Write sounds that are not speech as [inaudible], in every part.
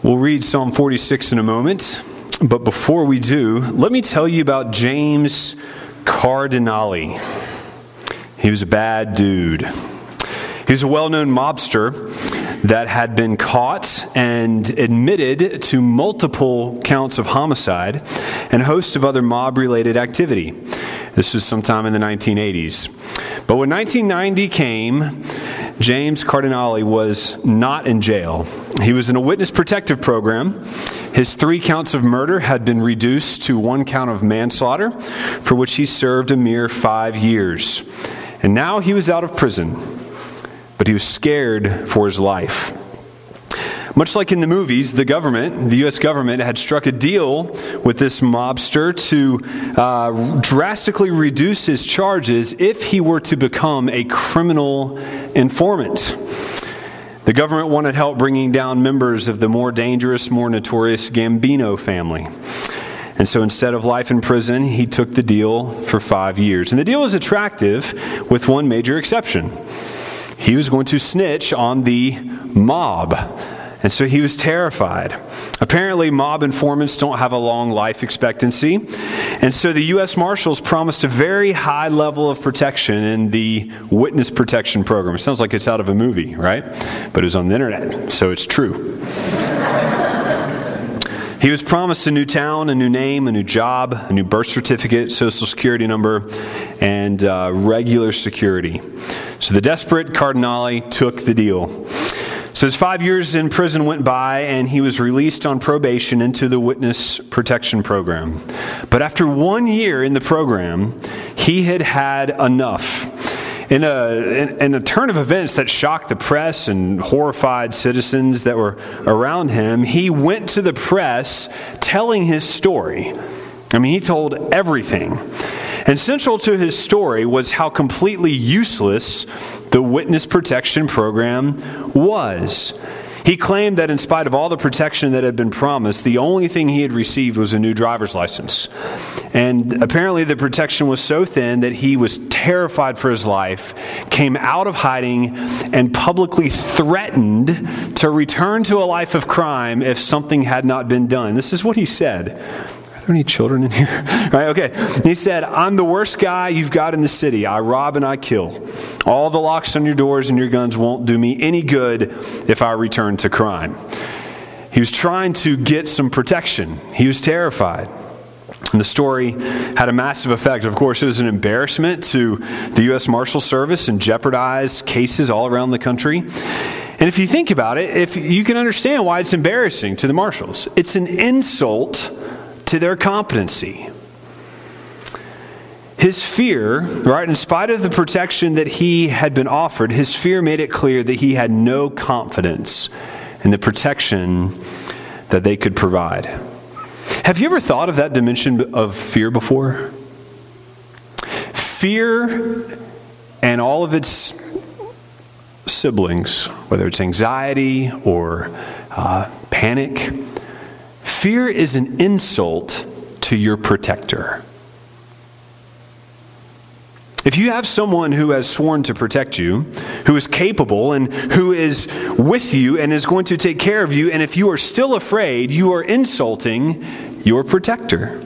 We'll read Psalm 46 in a moment, but before we do, let me tell you about James Cardinali. He was a bad dude. He was a well known mobster that had been caught and admitted to multiple counts of homicide and a host of other mob related activity. This was sometime in the 1980s. But when 1990 came, James Cardinali was not in jail. He was in a witness protective program. His three counts of murder had been reduced to one count of manslaughter, for which he served a mere five years. And now he was out of prison, but he was scared for his life. Much like in the movies, the government, the U.S. government, had struck a deal with this mobster to uh, drastically reduce his charges if he were to become a criminal informant. The government wanted help bringing down members of the more dangerous, more notorious Gambino family. And so instead of life in prison, he took the deal for five years. And the deal was attractive with one major exception. He was going to snitch on the mob and so he was terrified. Apparently, mob informants don't have a long life expectancy. And so the U.S. Marshals promised a very high level of protection in the witness protection program. It sounds like it's out of a movie, right? But it was on the internet, so it's true. [laughs] He was promised a new town, a new name, a new job, a new birth certificate, social security number, and uh, regular security. So the desperate Cardinali took the deal. So his five years in prison went by, and he was released on probation into the witness protection program. But after one year in the program, he had had enough. In a, in, a turn of events that shocked the press and horrified citizens that were around him, he went to the press telling his story. I mean, he told everything. And central to his story was how completely useless the witness protection program was. He claimed that in spite of all the protection that had been promised, the only thing he had received was a new driver's license. And apparently, the protection was so thin that he was terrified for his life, came out of hiding, and publicly threatened to return to a life of crime if something had not been done. This is what he said there any children in here? [laughs] right? Okay. He said, I'm the worst guy you've got in the city. I rob and I kill. All the locks on your doors and your guns won't do me any good if I return to crime. He was trying to get some protection. He was terrified. And the story had a massive effect. Of course, it was an embarrassment to the U.S. Marshal Service and jeopardized cases all around the country. And if you think about it, if you can understand why it's embarrassing to the marshals, it's an insult to their competency. His fear, right, in spite of the protection that he had been offered, his fear made it clear that he had no confidence in the protection that they could provide. Have you ever thought of that dimension of fear before? Fear and all of its siblings, whether it's anxiety or uh, panic, Fear is an insult to your protector. If you have someone who has sworn to protect you, who is capable and who is with you and is going to take care of you, and if you are still afraid, you are insulting your protector.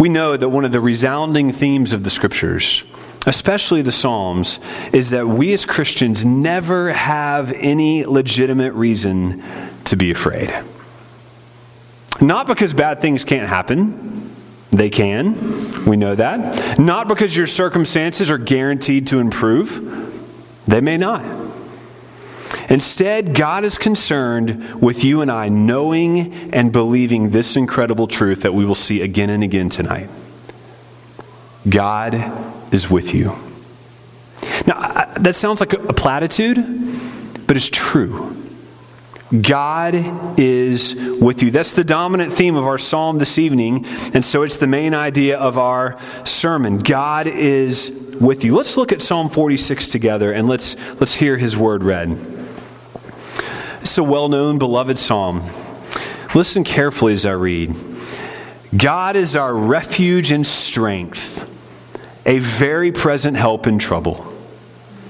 We know that one of the resounding themes of the scriptures, especially the Psalms, is that we as Christians never have any legitimate reason to be afraid. Not because bad things can't happen. They can. We know that. Not because your circumstances are guaranteed to improve. They may not. Instead, God is concerned with you and I knowing and believing this incredible truth that we will see again and again tonight. God is with you. Now, that sounds like a platitude, but it's true. God is with you. That's the dominant theme of our psalm this evening, and so it's the main idea of our sermon. God is with you. Let's look at Psalm 46 together and let's let's hear his word read. It's a well-known beloved psalm. Listen carefully as I read. God is our refuge and strength, a very present help in trouble.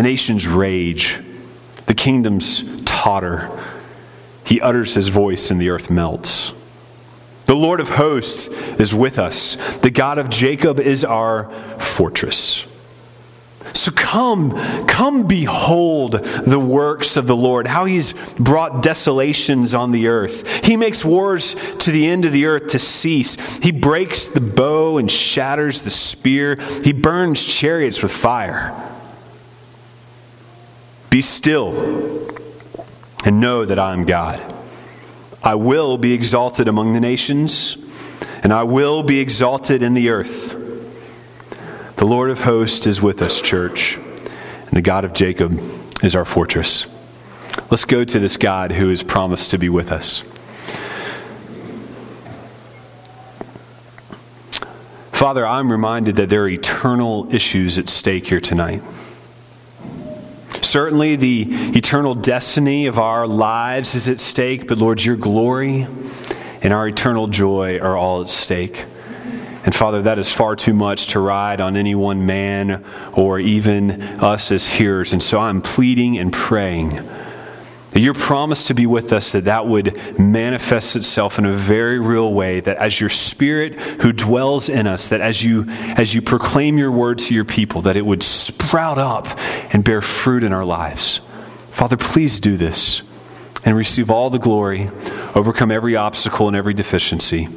The nations rage, the kingdoms totter. He utters his voice, and the earth melts. The Lord of hosts is with us. The God of Jacob is our fortress. So come, come behold the works of the Lord, how he's brought desolations on the earth. He makes wars to the end of the earth to cease. He breaks the bow and shatters the spear. He burns chariots with fire. Be still and know that I am God. I will be exalted among the nations, and I will be exalted in the earth. The Lord of hosts is with us, church, and the God of Jacob is our fortress. Let's go to this God who has promised to be with us. Father, I'm reminded that there are eternal issues at stake here tonight. Certainly, the eternal destiny of our lives is at stake, but Lord, your glory and our eternal joy are all at stake. And Father, that is far too much to ride on any one man or even us as hearers. And so I'm pleading and praying that your promise to be with us, that that would manifest itself in a very real way, that as your spirit who dwells in us, that as you, as you proclaim your word to your people, that it would sprout up and bear fruit in our lives. Father, please do this and receive all the glory, overcome every obstacle and every deficiency,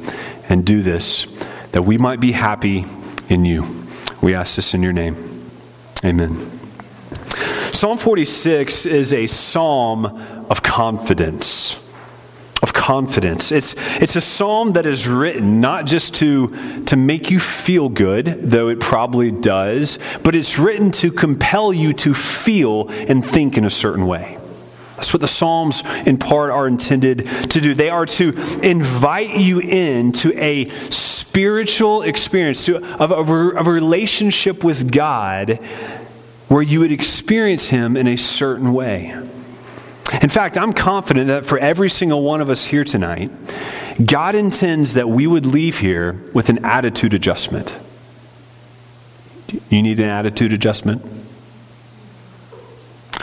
and do this that we might be happy in you. We ask this in your name. Amen. Psalm 46 is a psalm of confidence. Of confidence. It's, it's a psalm that is written not just to, to make you feel good, though it probably does, but it's written to compel you to feel and think in a certain way. That's what the Psalms, in part, are intended to do. They are to invite you into a spiritual experience, to, of, of, a, of a relationship with God where you would experience Him in a certain way. In fact, I'm confident that for every single one of us here tonight, God intends that we would leave here with an attitude adjustment. You need an attitude adjustment?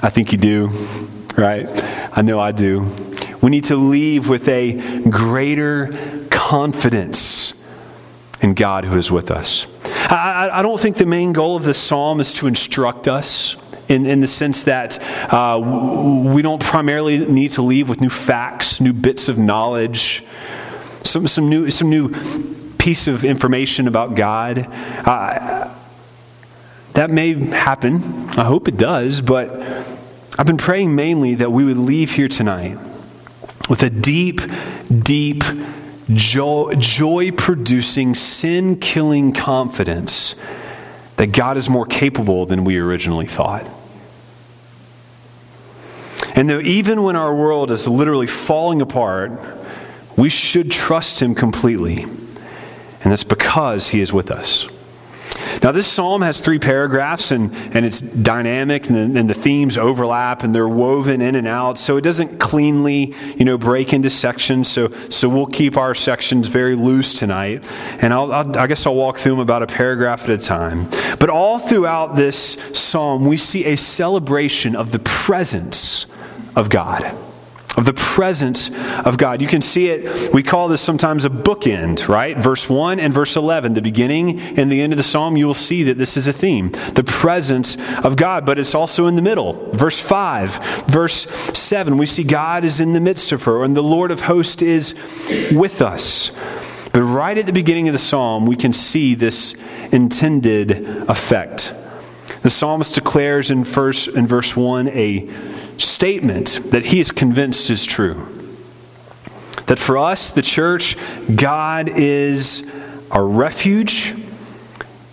I think you do right? I know I do. We need to leave with a greater confidence in God who is with us. I, I, don't think the main goal of this psalm is to instruct us in, in the sense that uh, we don't primarily need to leave with new facts, new bits of knowledge, some, some, new, some new piece of information about God. Uh, that may happen. I hope it does, but I've been praying mainly that we would leave here tonight with a deep, deep, joy producing, sin killing confidence that God is more capable than we originally thought. And though even when our world is literally falling apart, we should trust Him completely. And that's because He is with us. Now, this psalm has three paragraphs, and, and it's dynamic, and the, and the themes overlap, and they're woven in and out, so it doesn't cleanly, you know, break into sections. So, so we'll keep our sections very loose tonight, and I'll, I'll, I guess I'll walk through them about a paragraph at a time. But all throughout this psalm, we see a celebration of the presence of God of the presence of God. You can see it, we call this sometimes a bookend, right? Verse 1 and verse 11, the beginning and the end of the psalm, you will see that this is a theme the presence of God, but it's also in the middle. Verse 5, verse 7, we see God is in the midst of her, and the Lord of hosts is with us. But right at the beginning of the psalm, we can see this intended effect. The psalmist declares in, verse in verse 1 a statement that he is convinced is true. That for us, the church, God is our refuge,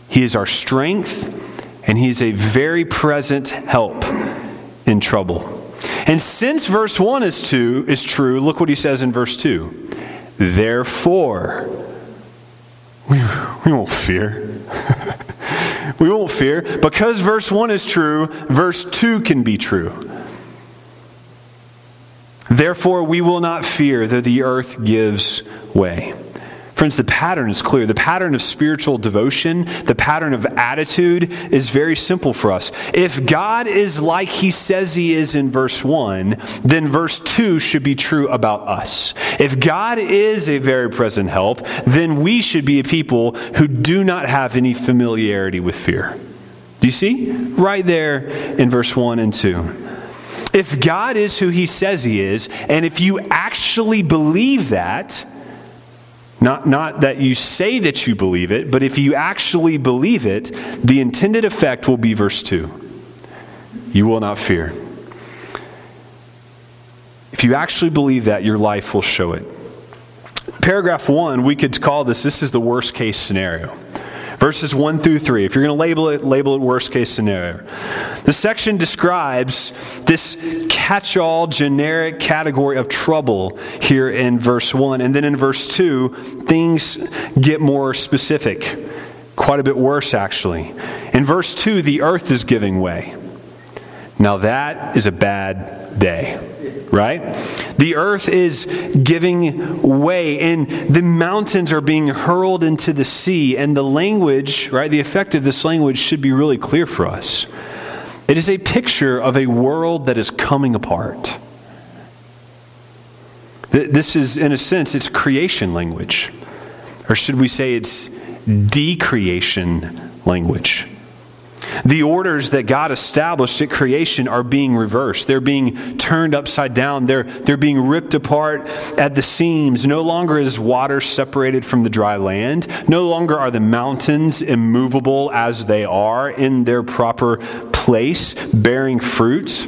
He is our strength, and He is a very present help in trouble. And since verse 1 is, two, is true, look what he says in verse 2. Therefore, we, we won't fear. [laughs] we won't fear. Because verse 1 is true, verse 2 can be true. Therefore, we will not fear though the earth gives way. Friends, the pattern is clear. The pattern of spiritual devotion, the pattern of attitude is very simple for us. If God is like he says he is in verse 1, then verse 2 should be true about us. If God is a very present help, then we should be a people who do not have any familiarity with fear. Do you see? Right there in verse 1 and 2. If God is who he says he is, and if you actually believe that, not, not that you say that you believe it, but if you actually believe it, the intended effect will be verse 2. You will not fear. If you actually believe that, your life will show it. Paragraph 1, we could call this this is the worst case scenario verses 1 through 3. If you're going to label it, label it worst case scenario. The section describes this catch all generic category of trouble here in verse 1. And then in verse 2, things get more specific, quite a bit worse, actually. In verse 2, the earth is giving way. Now, that is a bad day right? The earth is giving way, and the mountains are being hurled into the sea. And the language, right, the effect of this language should be really clear for us. It is a picture of a world that is coming apart. This is, in a sense, it's creation language. Or should we say it's decreation language? The orders that God established at creation are being reversed. They're being turned upside down. They're, they're being ripped apart at the seams. No longer is water separated from the dry land. No longer are the mountains immovable as they are in their proper place, bearing fruit.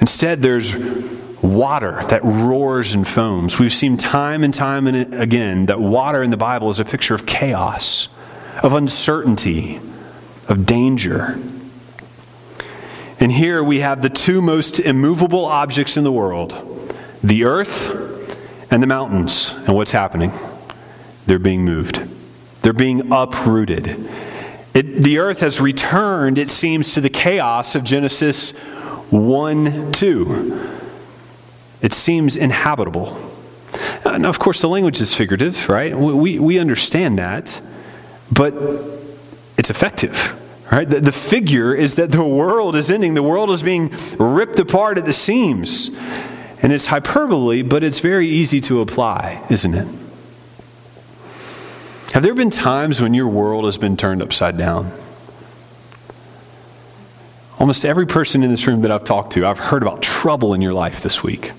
Instead, there's water that roars and foams. We've seen time and time and again that water in the Bible is a picture of chaos, of uncertainty of danger. And here we have the two most immovable objects in the world the earth and the mountains. And what's happening? They're being moved, they're being uprooted. It, the earth has returned, it seems, to the chaos of Genesis 1 2. It seems inhabitable. Now, of course, the language is figurative, right? We, we understand that. But it's effective. Right? The, the figure is that the world is ending, the world is being ripped apart at the seams. And it's hyperbole, but it's very easy to apply, isn't it? Have there been times when your world has been turned upside down? Almost every person in this room that I've talked to, I've heard about trouble in your life this week.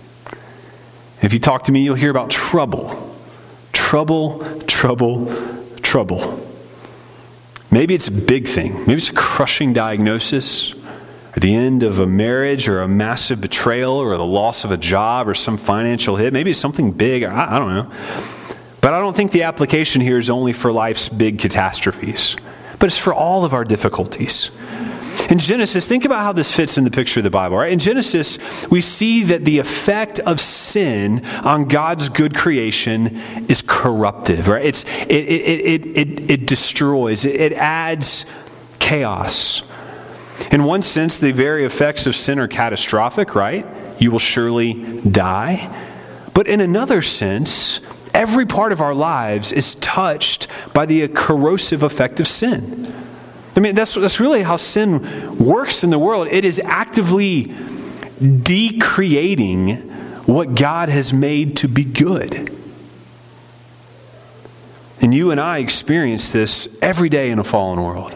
If you talk to me, you'll hear about trouble. Trouble, trouble, trouble. Maybe it's a big thing. Maybe it's a crushing diagnosis, or the end of a marriage, or a massive betrayal, or the loss of a job, or some financial hit. Maybe it's something big. I, I don't know. But I don't think the application here is only for life's big catastrophes, but it's for all of our difficulties. In Genesis, think about how this fits in the picture of the Bible, right? In Genesis, we see that the effect of sin on God's good creation is corruptive, right? It's, it, it, it, it, it destroys, it adds chaos. In one sense, the very effects of sin are catastrophic, right? You will surely die. But in another sense, every part of our lives is touched by the corrosive effect of sin. I mean, that's, that's really how sin works in the world. It is actively decreating what God has made to be good. And you and I experience this every day in a fallen world.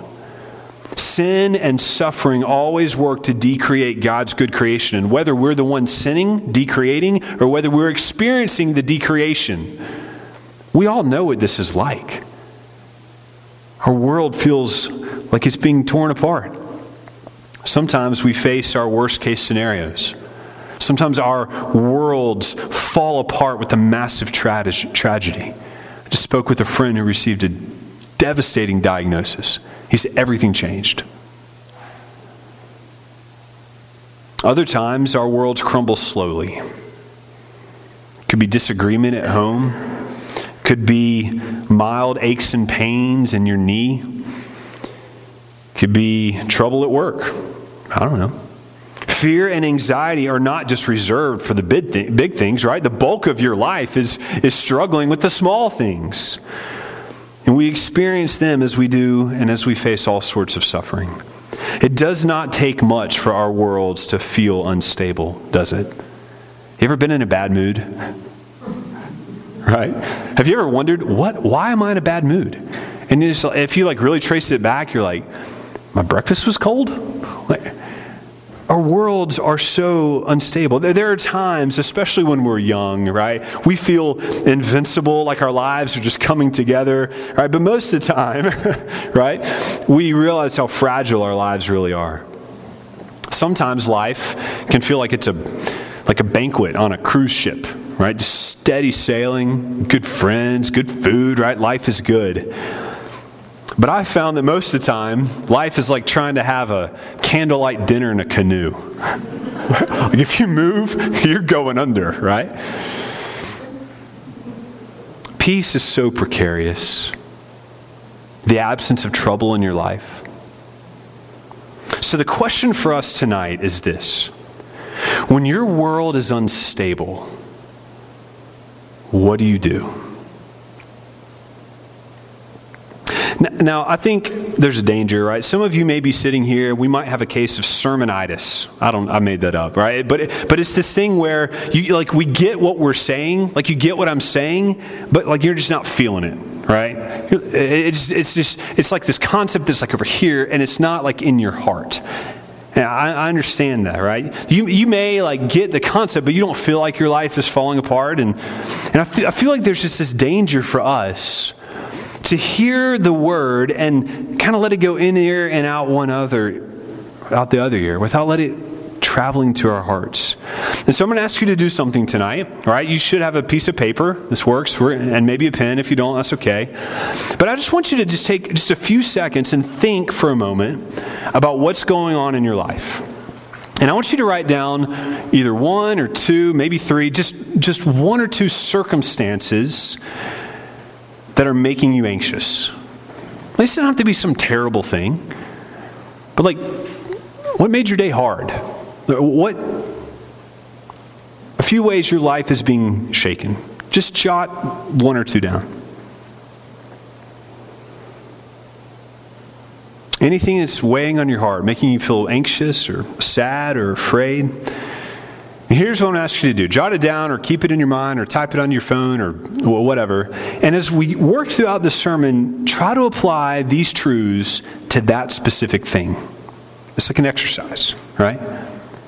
Sin and suffering always work to decreate God's good creation. And whether we're the one sinning, decreating, or whether we're experiencing the decreation, we all know what this is like. Our world feels like it's being torn apart. Sometimes we face our worst case scenarios. Sometimes our worlds fall apart with a massive tra- tragedy. I just spoke with a friend who received a devastating diagnosis. He said everything changed. Other times, our worlds crumble slowly. Could be disagreement at home, could be mild aches and pains in your knee, could be trouble at work. I don't know. Fear and anxiety are not just reserved for the big, th- big things, right? The bulk of your life is, is struggling with the small things. And we experience them as we do and as we face all sorts of suffering. It does not take much for our worlds to feel unstable, does it? You ever been in a bad mood? Right? Have you ever wondered, what, why am I in a bad mood? And just, if you like really trace it back, you're like, my breakfast was cold? Like, our worlds are so unstable. There are times, especially when we're young, right? We feel invincible, like our lives are just coming together, right? But most of the time, [laughs] right, we realize how fragile our lives really are. Sometimes life can feel like it's a like a banquet on a cruise ship, right? Just steady sailing, good friends, good food, right? Life is good. But I found that most of the time, life is like trying to have a candlelight dinner in a canoe. [laughs] if you move, [laughs] you're going under, right? Peace is so precarious. The absence of trouble in your life. So, the question for us tonight is this When your world is unstable, what do you do? Now, I think there's a danger, right? Some of you may be sitting here. We might have a case of sermonitis. I don't. I made that up, right? But but it's this thing where you like we get what we're saying, like you get what I'm saying, but like you're just not feeling it, right? It's it's just it's like this concept that's like over here, and it's not like in your heart. And I, I understand that, right? You, you may like get the concept, but you don't feel like your life is falling apart. And, and I, th- I feel like there's just this danger for us to hear the word and kind of let it go in ear and out one other, out the other ear, without letting it traveling to our hearts. And so I'm going to ask you to do something tonight. All right, you should have a piece of paper. This works, and maybe a pen. If you don't, that's okay. But I just want you to just take just a few seconds and think for a moment about what's going on in your life. And I want you to write down either one or two, maybe three, just, just one or two circumstances that are making you anxious. This doesn't have to be some terrible thing, but like, what made your day hard? What? A few ways your life is being shaken. Just jot one or two down. Anything that's weighing on your heart, making you feel anxious or sad or afraid. Here's what I'm going to ask you to do jot it down or keep it in your mind or type it on your phone or whatever. And as we work throughout the sermon, try to apply these truths to that specific thing. It's like an exercise, right?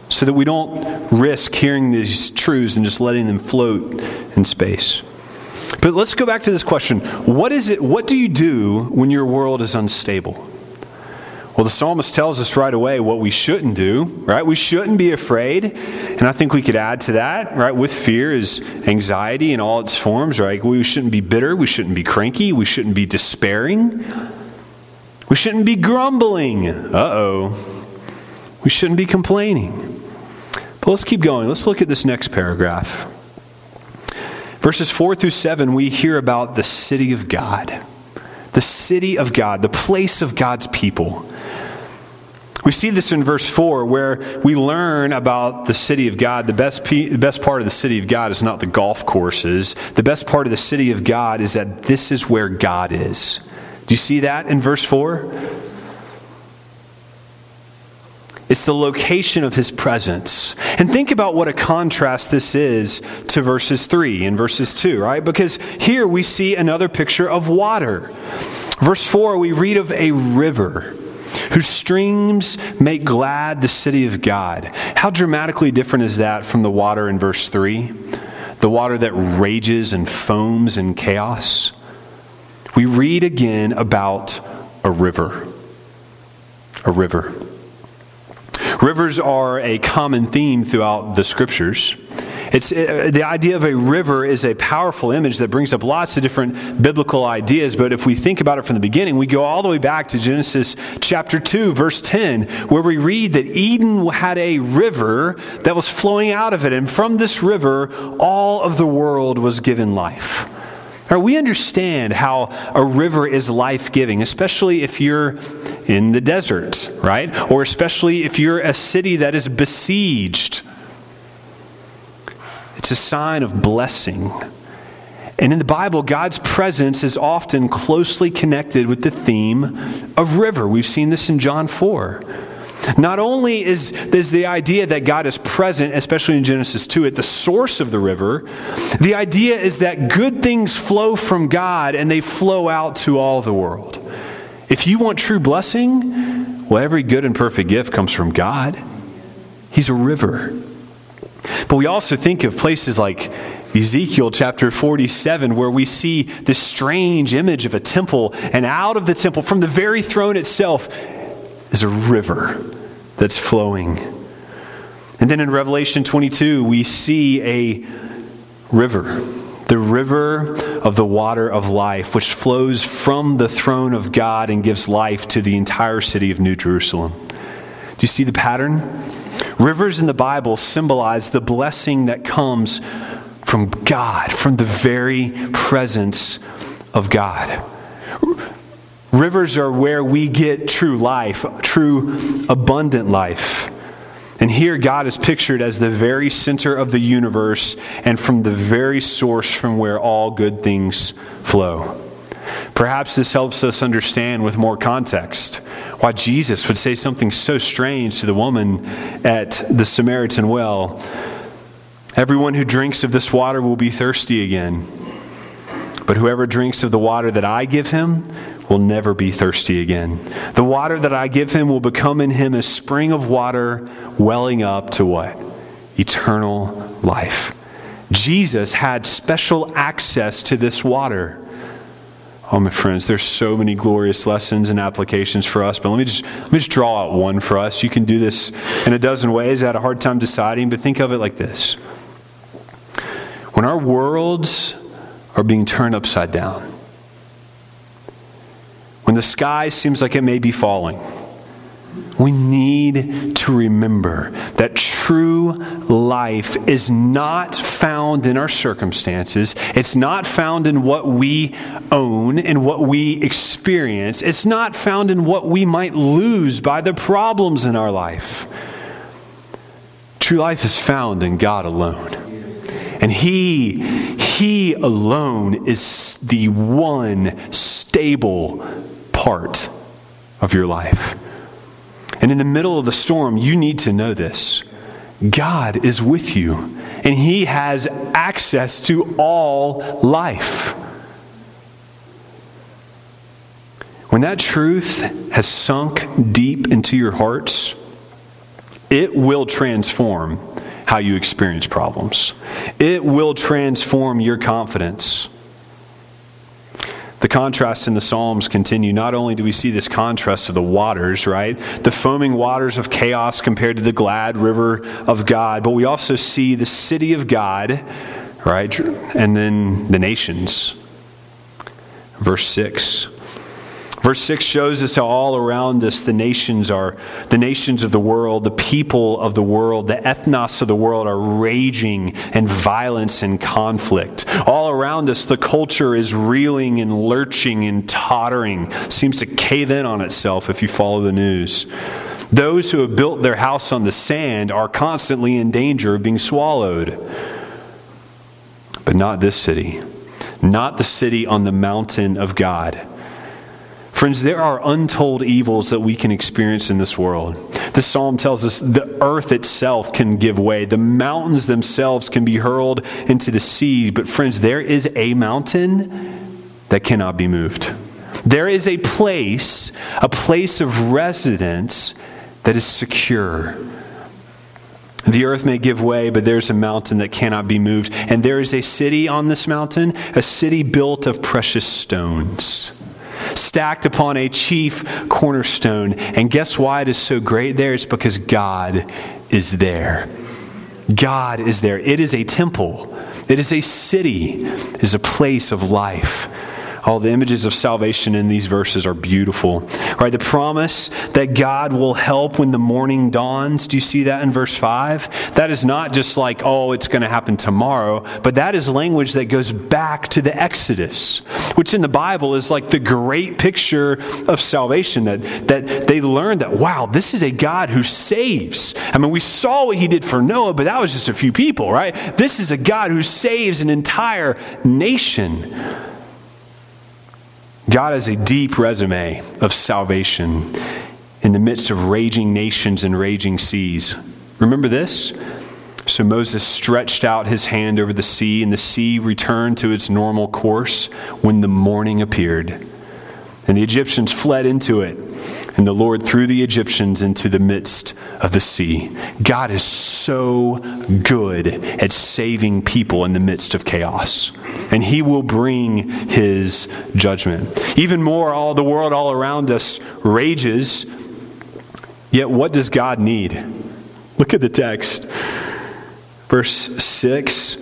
So that we don't risk hearing these truths and just letting them float in space. But let's go back to this question. What is it what do you do when your world is unstable? Well, the psalmist tells us right away what we shouldn't do, right? We shouldn't be afraid. And I think we could add to that, right? With fear is anxiety in all its forms, right? We shouldn't be bitter. We shouldn't be cranky. We shouldn't be despairing. We shouldn't be grumbling. Uh oh. We shouldn't be complaining. But let's keep going. Let's look at this next paragraph. Verses 4 through 7, we hear about the city of God. The city of God, the place of God's people. We see this in verse 4 where we learn about the city of God. The best, the best part of the city of God is not the golf courses. The best part of the city of God is that this is where God is. Do you see that in verse 4? It's the location of his presence. And think about what a contrast this is to verses 3 and verses 2, right? Because here we see another picture of water. Verse 4, we read of a river whose streams make glad the city of God. How dramatically different is that from the water in verse 3? The water that rages and foams in chaos. We read again about a river. A river. Rivers are a common theme throughout the scriptures. It's, it, the idea of a river is a powerful image that brings up lots of different biblical ideas. But if we think about it from the beginning, we go all the way back to Genesis chapter 2, verse 10, where we read that Eden had a river that was flowing out of it. And from this river, all of the world was given life. Now, we understand how a river is life giving, especially if you're in the desert, right? Or especially if you're a city that is besieged. It's a sign of blessing. And in the Bible, God's presence is often closely connected with the theme of river. We've seen this in John 4. Not only is, is the idea that God is present, especially in Genesis 2, at the source of the river, the idea is that good things flow from God and they flow out to all the world. If you want true blessing, well, every good and perfect gift comes from God. He's a river. But we also think of places like Ezekiel chapter 47, where we see this strange image of a temple, and out of the temple, from the very throne itself, is a river that's flowing. And then in Revelation 22, we see a river, the river of the water of life, which flows from the throne of God and gives life to the entire city of New Jerusalem. Do you see the pattern? Rivers in the Bible symbolize the blessing that comes from God, from the very presence of God. Rivers are where we get true life, true abundant life. And here, God is pictured as the very center of the universe and from the very source from where all good things flow. Perhaps this helps us understand with more context why Jesus would say something so strange to the woman at the Samaritan well. Everyone who drinks of this water will be thirsty again. But whoever drinks of the water that I give him will never be thirsty again. The water that I give him will become in him a spring of water welling up to what? Eternal life. Jesus had special access to this water. Oh, my friends, there's so many glorious lessons and applications for us, but let me just let me just draw out one for us. You can do this in a dozen ways. I had a hard time deciding, but think of it like this. When our worlds are being turned upside down, when the sky seems like it may be falling, we need to remember that true life is not found in our circumstances. It's not found in what we own and what we experience. It's not found in what we might lose by the problems in our life. True life is found in God alone. And He, He alone is the one stable part of your life. And in the middle of the storm, you need to know this God is with you, and He has access to all life. When that truth has sunk deep into your hearts, it will transform how you experience problems. It will transform your confidence. The contrasts in the Psalms continue. Not only do we see this contrast of the waters, right? The foaming waters of chaos compared to the glad river of God, but we also see the city of God, right? And then the nations. Verse 6. Verse 6 shows us how all around us the nations are, the nations of the world, the people of the world, the ethnos of the world are raging in violence and conflict. All around us, the culture is reeling and lurching and tottering, seems to cave in on itself if you follow the news. Those who have built their house on the sand are constantly in danger of being swallowed. But not this city, not the city on the mountain of God. Friends, there are untold evils that we can experience in this world. The psalm tells us the earth itself can give way, the mountains themselves can be hurled into the sea. But, friends, there is a mountain that cannot be moved. There is a place, a place of residence that is secure. The earth may give way, but there's a mountain that cannot be moved. And there is a city on this mountain, a city built of precious stones stacked upon a chief cornerstone. And guess why it is so great there? It's because God is there. God is there. It is a temple, it is a city, it is a place of life. All the images of salvation in these verses are beautiful. Right? The promise that God will help when the morning dawns. Do you see that in verse 5? That is not just like, oh, it's going to happen tomorrow, but that is language that goes back to the Exodus, which in the Bible is like the great picture of salvation that, that they learned that, wow, this is a God who saves. I mean, we saw what he did for Noah, but that was just a few people, right? This is a God who saves an entire nation. God has a deep resume of salvation in the midst of raging nations and raging seas. Remember this? So Moses stretched out his hand over the sea, and the sea returned to its normal course when the morning appeared. And the Egyptians fled into it. And the Lord threw the Egyptians into the midst of the sea. God is so good at saving people in the midst of chaos. And he will bring his judgment. Even more, all the world all around us rages. Yet what does God need? Look at the text. Verse 6.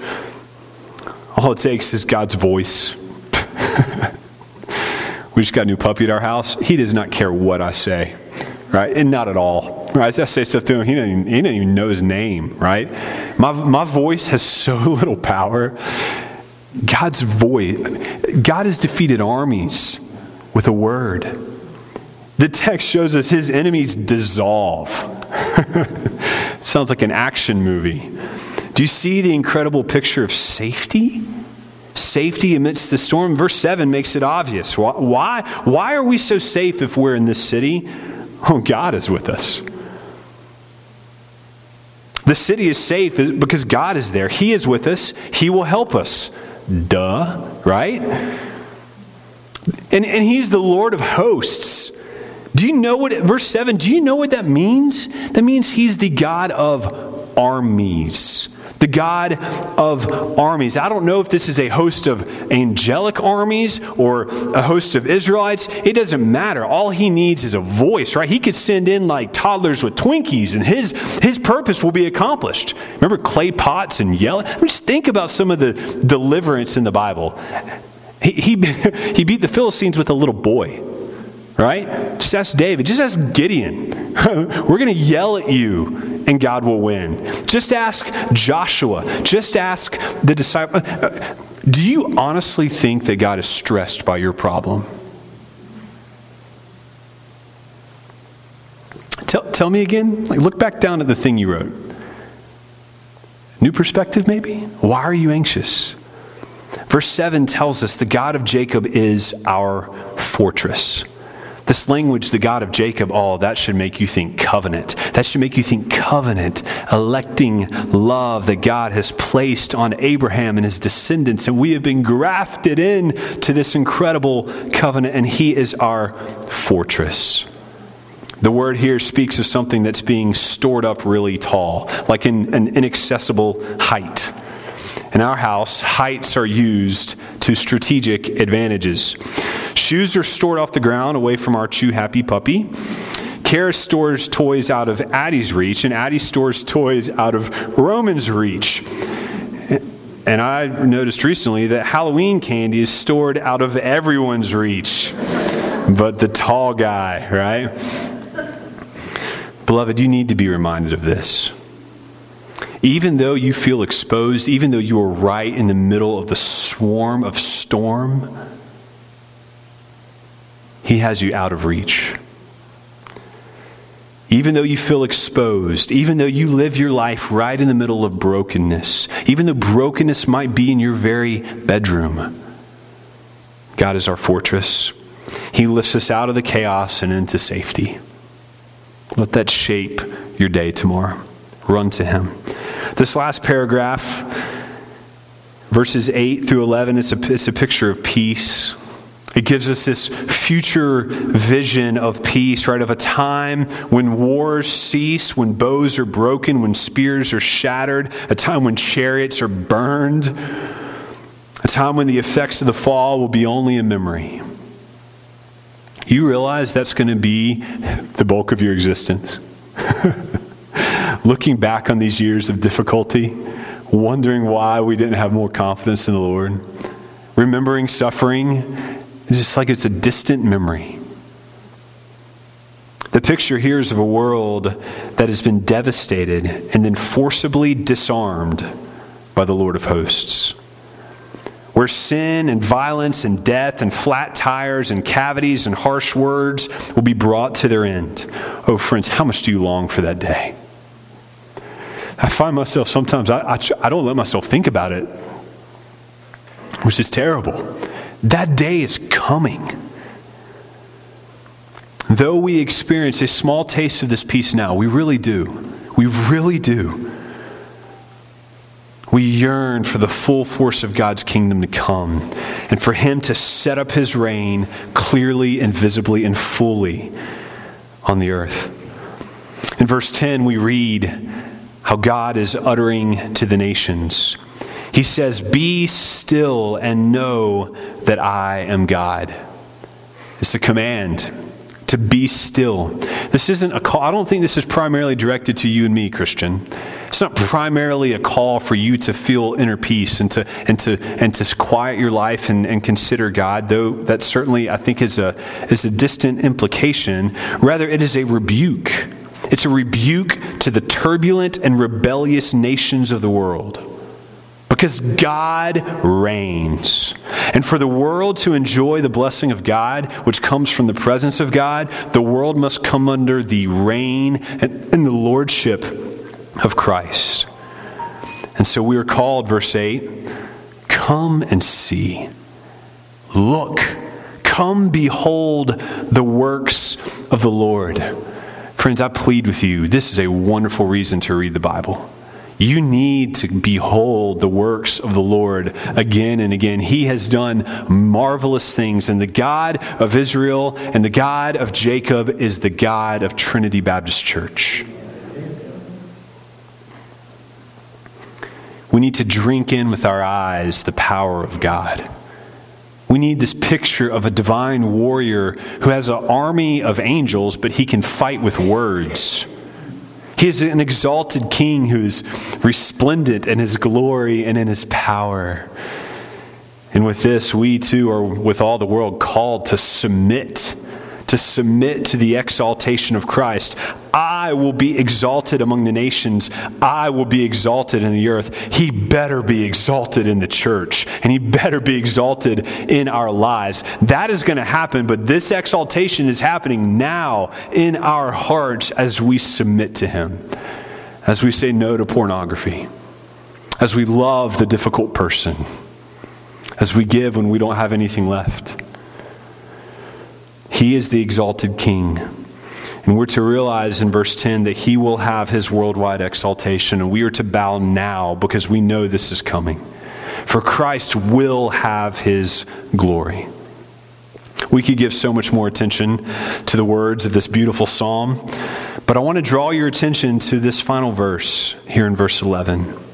All it takes is God's voice. [laughs] We just got a new puppy at our house. He does not care what I say, right? And not at all. Right? I say stuff to him, he doesn't, even, he doesn't even know his name, right? My, my voice has so [laughs] little power. God's voice, God has defeated armies with a word. The text shows us his enemies dissolve. [laughs] Sounds like an action movie. Do you see the incredible picture of safety? Safety amidst the storm. Verse 7 makes it obvious. Why, why are we so safe if we're in this city? Oh, God is with us. The city is safe because God is there. He is with us. He will help us. Duh, right? And, and He's the Lord of hosts. Do you know what, verse 7, do you know what that means? That means He's the God of armies the God of armies. I don't know if this is a host of angelic armies or a host of Israelites. It doesn't matter. All he needs is a voice, right? He could send in like toddlers with Twinkies and his, his purpose will be accomplished. Remember clay pots and yelling? I mean, just think about some of the deliverance in the Bible. He, he, [laughs] he beat the Philistines with a little boy right? Just ask David, just ask Gideon. [laughs] We're going to yell at you and God will win. Just ask Joshua. Just ask the disciple. Uh, do you honestly think that God is stressed by your problem? Tell, tell me again. Like, look back down at the thing you wrote. New perspective, maybe? Why are you anxious? Verse 7 tells us the God of Jacob is our fortress. This language, the God of Jacob, all oh, that should make you think covenant. That should make you think covenant, electing love that God has placed on Abraham and his descendants. And we have been grafted in to this incredible covenant, and he is our fortress. The word here speaks of something that's being stored up really tall, like in an inaccessible height. In our house, heights are used to strategic advantages. Shoes are stored off the ground away from our chew happy puppy. Kara stores toys out of Addie's reach, and Addie stores toys out of Roman's reach. And I noticed recently that Halloween candy is stored out of everyone's reach, but the tall guy, right? Beloved, you need to be reminded of this. Even though you feel exposed, even though you are right in the middle of the swarm of storm, He has you out of reach. Even though you feel exposed, even though you live your life right in the middle of brokenness, even though brokenness might be in your very bedroom, God is our fortress. He lifts us out of the chaos and into safety. Let that shape your day tomorrow. Run to Him. This last paragraph, verses 8 through 11, it's a, it's a picture of peace. It gives us this future vision of peace, right? Of a time when wars cease, when bows are broken, when spears are shattered, a time when chariots are burned, a time when the effects of the fall will be only a memory. You realize that's going to be the bulk of your existence. [laughs] looking back on these years of difficulty, wondering why we didn't have more confidence in the Lord, remembering suffering, just like it's a distant memory. The picture here is of a world that has been devastated and then forcibly disarmed by the Lord of hosts. Where sin and violence and death and flat tires and cavities and harsh words will be brought to their end. Oh, friends, how much do you long for that day? I find myself sometimes, I, I, I don't let myself think about it, which is terrible. That day is coming. Though we experience a small taste of this peace now, we really do. We really do. We yearn for the full force of God's kingdom to come and for Him to set up His reign clearly and visibly and fully on the earth. In verse 10, we read how God is uttering to the nations. He says, Be still and know that I am God. It's a command to be still. This isn't a call, I don't think this is primarily directed to you and me, Christian. It's not primarily a call for you to feel inner peace and to, and to, and to quiet your life and, and consider God, though that certainly, I think, is a, is a distant implication. Rather, it is a rebuke. It's a rebuke to the turbulent and rebellious nations of the world. Because God reigns. And for the world to enjoy the blessing of God, which comes from the presence of God, the world must come under the reign and the lordship of Christ. And so we are called, verse 8, come and see. Look, come behold the works of the Lord. Friends, I plead with you, this is a wonderful reason to read the Bible. You need to behold the works of the Lord again and again. He has done marvelous things, and the God of Israel and the God of Jacob is the God of Trinity Baptist Church. We need to drink in with our eyes the power of God. We need this picture of a divine warrior who has an army of angels, but he can fight with words. He is an exalted king who is resplendent in his glory and in his power. And with this, we too are, with all the world, called to submit to submit to the exaltation of Christ. I will be exalted among the nations. I will be exalted in the earth. He better be exalted in the church, and he better be exalted in our lives. That is going to happen, but this exaltation is happening now in our hearts as we submit to him, as we say no to pornography, as we love the difficult person, as we give when we don't have anything left. He is the exalted king. And we're to realize in verse 10 that he will have his worldwide exaltation, and we are to bow now because we know this is coming. For Christ will have his glory. We could give so much more attention to the words of this beautiful psalm, but I want to draw your attention to this final verse here in verse 11.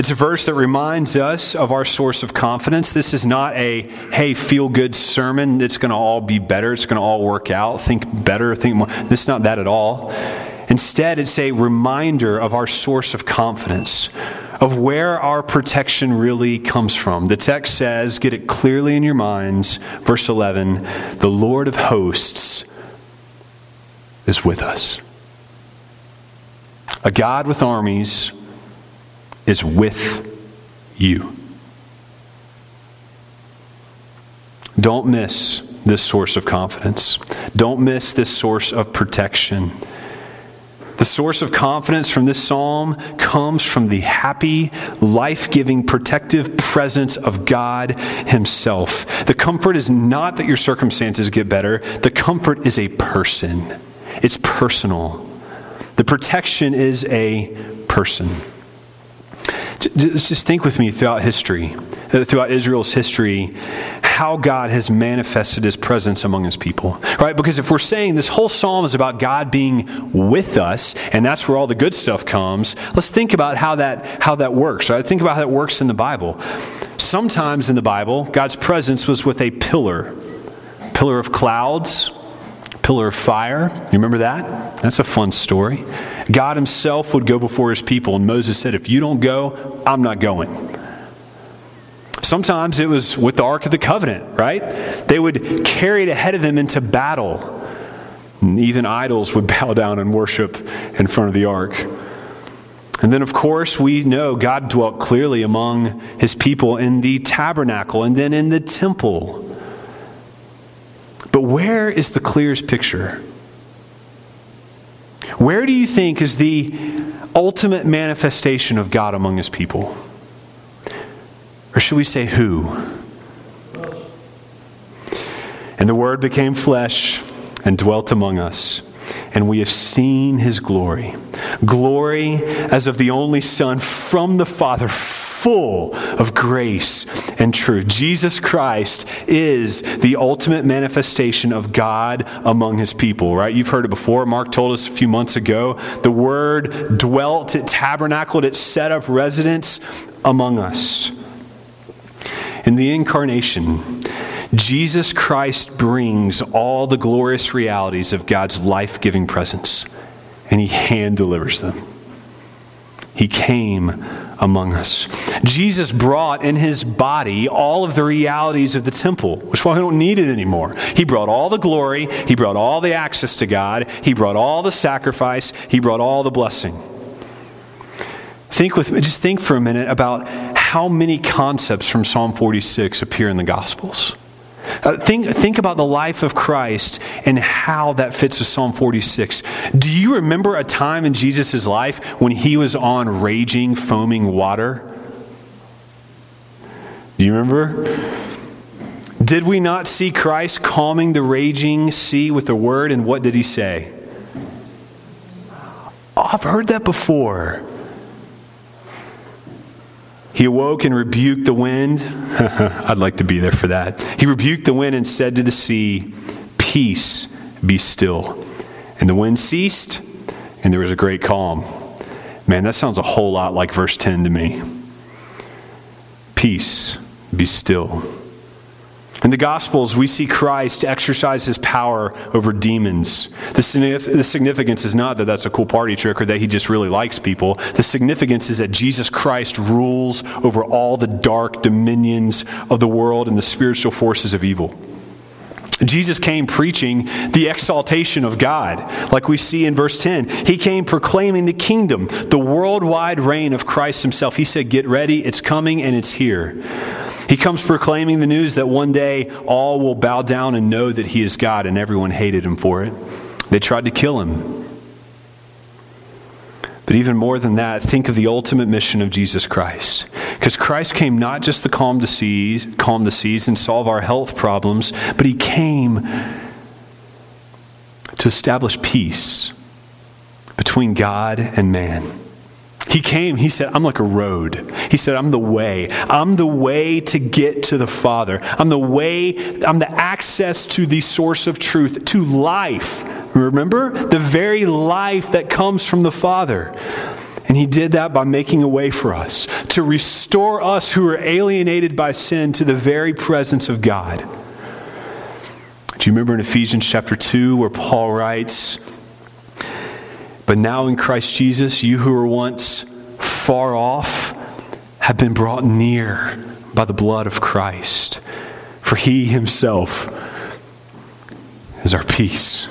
It's a verse that reminds us of our source of confidence. This is not a, hey, feel good sermon. It's going to all be better. It's going to all work out. Think better. Think more. This is not that at all. Instead, it's a reminder of our source of confidence, of where our protection really comes from. The text says, get it clearly in your minds, verse 11, the Lord of hosts is with us. A God with armies is with you. Don't miss this source of confidence. Don't miss this source of protection. The source of confidence from this psalm comes from the happy, life giving, protective presence of God Himself. The comfort is not that your circumstances get better, the comfort is a person, it's personal. The protection is a person. Just think with me throughout history, uh, throughout Israel's history, how God has manifested his presence among his people. Right? Because if we're saying this whole psalm is about God being with us, and that's where all the good stuff comes, let's think about how that how that works. Right? Think about how that works in the Bible. Sometimes in the Bible, God's presence was with a pillar. Pillar of clouds, pillar of fire. You remember that? That's a fun story. God Himself would go before His people, and Moses said, If you don't go, I'm not going. Sometimes it was with the Ark of the Covenant, right? They would carry it ahead of them into battle. And even idols would [laughs] bow down and worship in front of the ark. And then, of course, we know God dwelt clearly among his people in the tabernacle and then in the temple. But where is the clearest picture? Where do you think is the ultimate manifestation of God among his people? Or should we say who? And the Word became flesh and dwelt among us, and we have seen his glory. Glory as of the only Son from the Father, full of grace and truth. Jesus Christ is the ultimate manifestation of God among his people, right? You've heard it before. Mark told us a few months ago. The Word dwelt, it tabernacled, it set up residence among us. In the incarnation, Jesus Christ brings all the glorious realities of God's life giving presence, and He hand delivers them. He came among us. Jesus brought in his body all of the realities of the temple, which why we don't need it anymore. He brought all the glory, he brought all the access to God, he brought all the sacrifice, he brought all the blessing. Think with just think for a minute about how many concepts from Psalm 46 appear in the Gospels. Uh, think, think about the life of Christ and how that fits with Psalm 46. Do you remember a time in Jesus' life when he was on raging, foaming water? Do you remember? Did we not see Christ calming the raging sea with the word? And what did he say? Oh, I've heard that before. He awoke and rebuked the wind. [laughs] I'd like to be there for that. He rebuked the wind and said to the sea, Peace, be still. And the wind ceased, and there was a great calm. Man, that sounds a whole lot like verse 10 to me. Peace, be still. In the Gospels, we see Christ exercise his power over demons. The significance is not that that's a cool party trick or that he just really likes people. The significance is that Jesus Christ rules over all the dark dominions of the world and the spiritual forces of evil. Jesus came preaching the exaltation of God, like we see in verse 10. He came proclaiming the kingdom, the worldwide reign of Christ himself. He said, Get ready, it's coming and it's here. He comes proclaiming the news that one day all will bow down and know that he is God, and everyone hated him for it. They tried to kill him. But even more than that, think of the ultimate mission of Jesus Christ. Because Christ came not just to calm the seas, calm the seas and solve our health problems, but he came to establish peace between God and man. He came, he said, I'm like a road. He said, I'm the way. I'm the way to get to the Father. I'm the way, I'm the access to the source of truth, to life. Remember? The very life that comes from the Father. And he did that by making a way for us, to restore us who are alienated by sin to the very presence of God. Do you remember in Ephesians chapter 2 where Paul writes, but now in Christ Jesus, you who were once far off have been brought near by the blood of Christ. For he himself is our peace.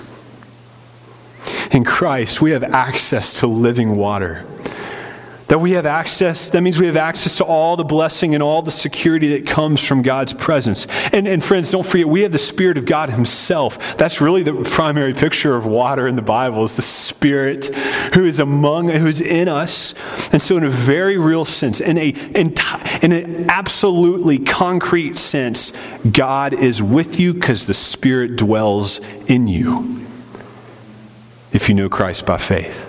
In Christ, we have access to living water. That we have access, that means we have access to all the blessing and all the security that comes from God's presence. And, and friends, don't forget, we have the Spirit of God Himself. That's really the primary picture of water in the Bible, is the Spirit who is among, who's in us. And so, in a very real sense, in, a, in, in an absolutely concrete sense, God is with you because the Spirit dwells in you if you know Christ by faith.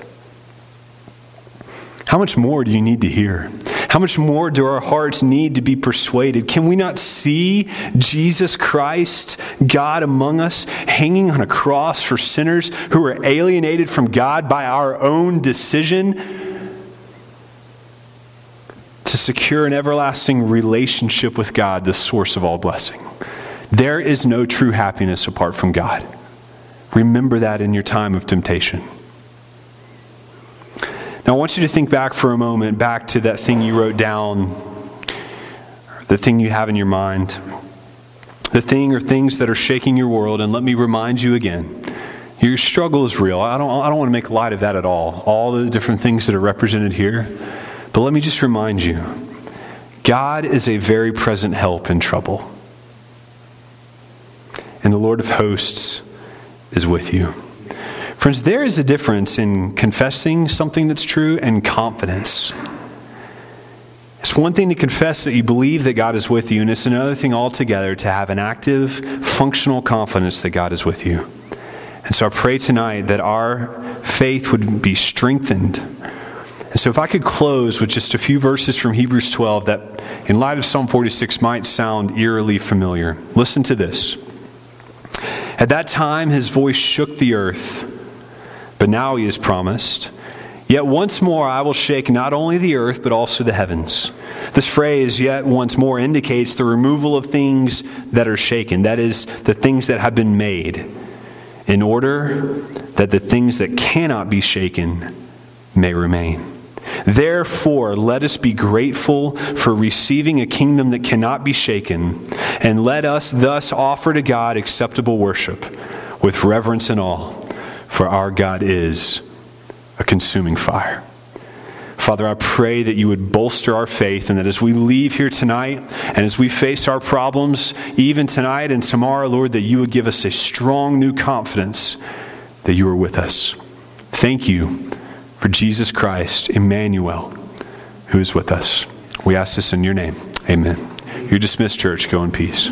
How much more do you need to hear? How much more do our hearts need to be persuaded? Can we not see Jesus Christ, God among us, hanging on a cross for sinners who are alienated from God by our own decision to secure an everlasting relationship with God, the source of all blessing? There is no true happiness apart from God. Remember that in your time of temptation. Now, I want you to think back for a moment, back to that thing you wrote down, the thing you have in your mind, the thing or things that are shaking your world, and let me remind you again. Your struggle is real. I don't, I don't want to make light of that at all, all the different things that are represented here. But let me just remind you God is a very present help in trouble. And the Lord of hosts is with you. Friends, there is a difference in confessing something that's true and confidence. It's one thing to confess that you believe that God is with you, and it's another thing altogether to have an active, functional confidence that God is with you. And so I pray tonight that our faith would be strengthened. And so if I could close with just a few verses from Hebrews 12 that, in light of Psalm 46, might sound eerily familiar. Listen to this. At that time, his voice shook the earth but now he has promised, Yet once more I will shake not only the earth, but also the heavens. This phrase, yet once more, indicates the removal of things that are shaken, that is, the things that have been made, in order that the things that cannot be shaken may remain. Therefore, let us be grateful for receiving a kingdom that cannot be shaken, and let us thus offer to God acceptable worship with reverence and awe for our God is a consuming fire. Father, I pray that you would bolster our faith and that as we leave here tonight and as we face our problems, even tonight and tomorrow, Lord, that you would give us a strong new confidence that you are with us. Thank you for Jesus Christ, Emmanuel, who is with us. We ask this in your name. Amen. You're dismissed, church. Go in peace.